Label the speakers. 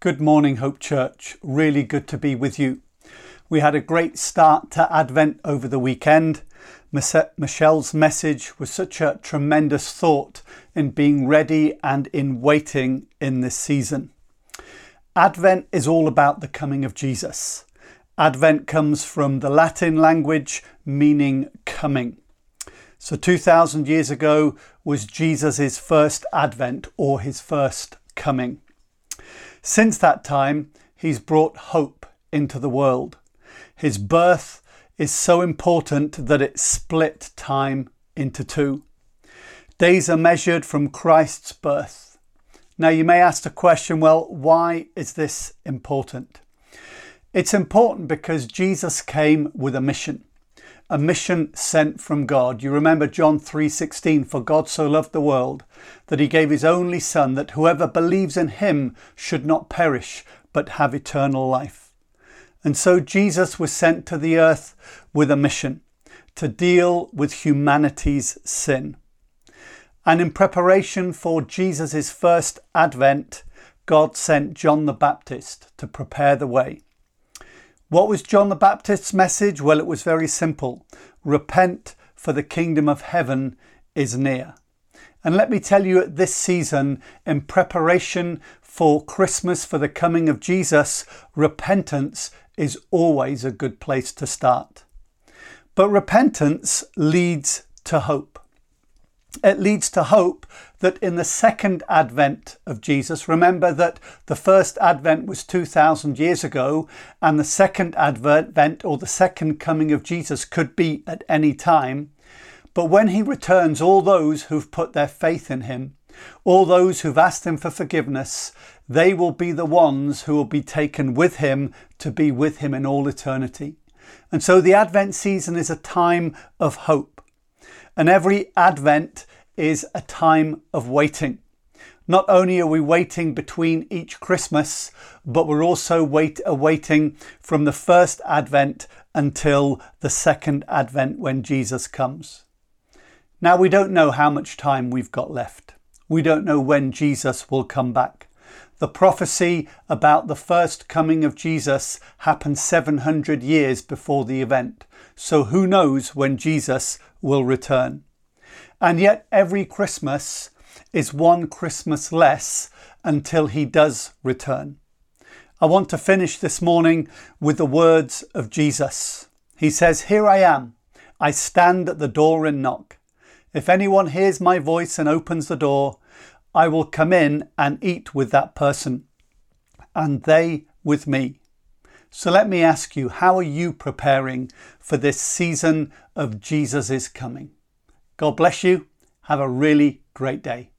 Speaker 1: Good morning, Hope Church. Really good to be with you. We had a great start to Advent over the weekend. Uh, Michelle's message was such a tremendous thought in being ready and in waiting in this season. Advent is all about the coming of Jesus. Advent comes from the Latin language meaning coming. So 2000 years ago was Jesus' first advent or his first coming. Since that time, he's brought hope into the world. His birth is so important that it split time into two. Days are measured from Christ's birth. Now, you may ask the question well, why is this important? It's important because Jesus came with a mission a mission sent from God. You remember John 3:16 for God so loved the world that he gave his only son that whoever believes in him should not perish but have eternal life. And so Jesus was sent to the earth with a mission to deal with humanity's sin. And in preparation for Jesus' first advent, God sent John the Baptist to prepare the way. What was John the Baptist's message? Well, it was very simple repent, for the kingdom of heaven is near. And let me tell you, at this season, in preparation for Christmas, for the coming of Jesus, repentance is always a good place to start. But repentance leads to hope it leads to hope that in the second advent of Jesus, remember that the first advent was 2,000 years ago, and the second advent or the second coming of Jesus could be at any time. But when he returns, all those who've put their faith in him, all those who've asked him for forgiveness, they will be the ones who will be taken with him to be with him in all eternity. And so the Advent season is a time of hope. And every Advent is a time of waiting. Not only are we waiting between each Christmas, but we're also wait, uh, awaiting from the first Advent until the second Advent when Jesus comes. Now, we don't know how much time we've got left. We don't know when Jesus will come back. The prophecy about the first coming of Jesus happened 700 years before the event. So who knows when Jesus will return? And yet, every Christmas is one Christmas less until he does return. I want to finish this morning with the words of Jesus. He says, Here I am. I stand at the door and knock. If anyone hears my voice and opens the door, I will come in and eat with that person, and they with me. So let me ask you, how are you preparing for this season of Jesus' coming? God bless you. Have a really great day.